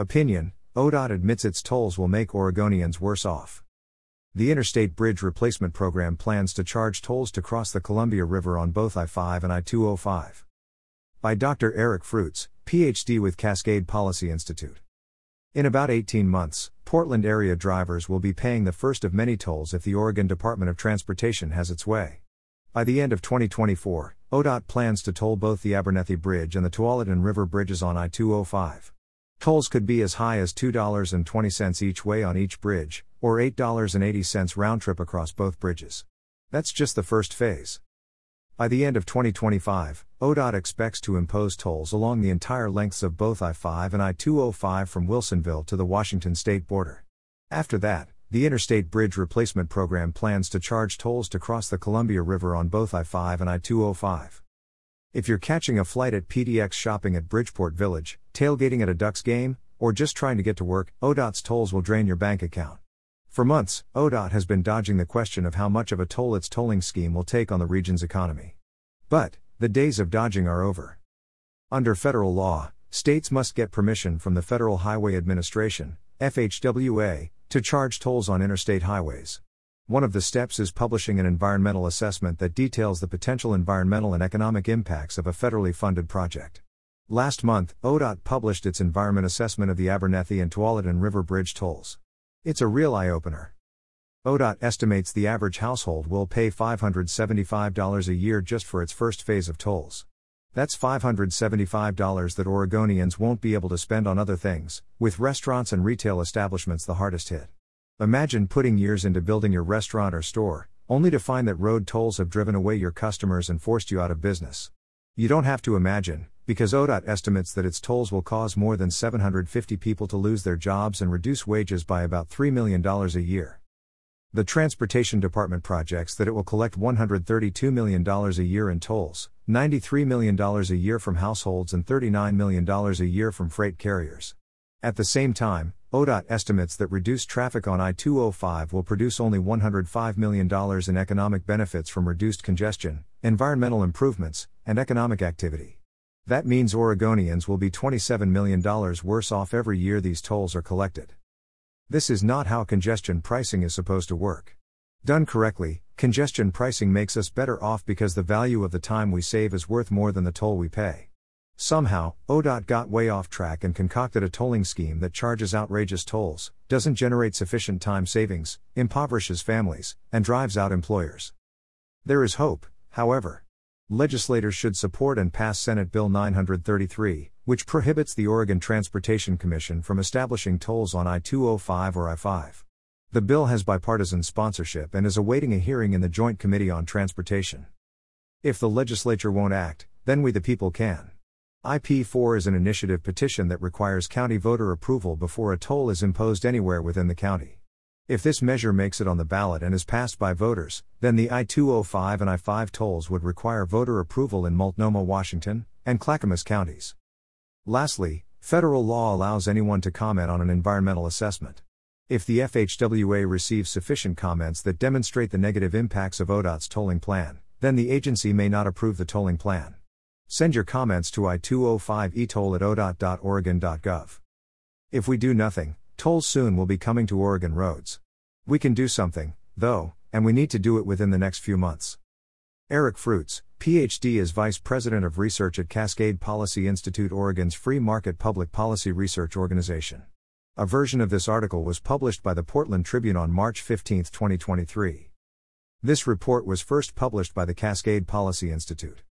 Opinion ODOT admits its tolls will make Oregonians worse off. The Interstate Bridge Replacement Program plans to charge tolls to cross the Columbia River on both I 5 and I 205. By Dr. Eric Fruits, PhD with Cascade Policy Institute. In about 18 months, Portland area drivers will be paying the first of many tolls if the Oregon Department of Transportation has its way. By the end of 2024, ODOT plans to toll both the Abernethy Bridge and the Tualatin River bridges on I 205. Tolls could be as high as $2.20 each way on each bridge, or $8.80 round trip across both bridges. That's just the first phase. By the end of 2025, ODOT expects to impose tolls along the entire lengths of both I 5 and I 205 from Wilsonville to the Washington state border. After that, the Interstate Bridge Replacement Program plans to charge tolls to cross the Columbia River on both I 5 and I 205. If you're catching a flight at PDX shopping at Bridgeport Village, tailgating at a Ducks game, or just trying to get to work, ODOT's tolls will drain your bank account. For months, ODOT has been dodging the question of how much of a toll its tolling scheme will take on the region's economy. But, the days of dodging are over. Under federal law, states must get permission from the Federal Highway Administration, FHWA, to charge tolls on interstate highways. One of the steps is publishing an environmental assessment that details the potential environmental and economic impacts of a federally funded project. Last month, ODOT published its environment assessment of the Abernethy and Tualatin River Bridge tolls. It's a real eye opener. ODOT estimates the average household will pay $575 a year just for its first phase of tolls. That's $575 that Oregonians won't be able to spend on other things, with restaurants and retail establishments the hardest hit. Imagine putting years into building your restaurant or store, only to find that road tolls have driven away your customers and forced you out of business. You don't have to imagine, because ODOT estimates that its tolls will cause more than 750 people to lose their jobs and reduce wages by about $3 million a year. The Transportation Department projects that it will collect $132 million a year in tolls, $93 million a year from households, and $39 million a year from freight carriers. At the same time, ODOT estimates that reduced traffic on I 205 will produce only $105 million in economic benefits from reduced congestion, environmental improvements, and economic activity. That means Oregonians will be $27 million worse off every year these tolls are collected. This is not how congestion pricing is supposed to work. Done correctly, congestion pricing makes us better off because the value of the time we save is worth more than the toll we pay. Somehow, ODOT got way off track and concocted a tolling scheme that charges outrageous tolls, doesn't generate sufficient time savings, impoverishes families, and drives out employers. There is hope, however. Legislators should support and pass Senate Bill 933, which prohibits the Oregon Transportation Commission from establishing tolls on I 205 or I 5. The bill has bipartisan sponsorship and is awaiting a hearing in the Joint Committee on Transportation. If the legislature won't act, then we the people can. IP4 is an initiative petition that requires county voter approval before a toll is imposed anywhere within the county. If this measure makes it on the ballot and is passed by voters, then the I 205 and I 5 tolls would require voter approval in Multnomah, Washington, and Clackamas counties. Lastly, federal law allows anyone to comment on an environmental assessment. If the FHWA receives sufficient comments that demonstrate the negative impacts of ODOT's tolling plan, then the agency may not approve the tolling plan. Send your comments to i205etoll at odot.oregon.gov. If we do nothing, tolls soon will be coming to Oregon roads. We can do something, though, and we need to do it within the next few months. Eric Fruits, PhD is Vice President of Research at Cascade Policy Institute, Oregon's free market public policy research organization. A version of this article was published by the Portland Tribune on March 15, 2023. This report was first published by the Cascade Policy Institute.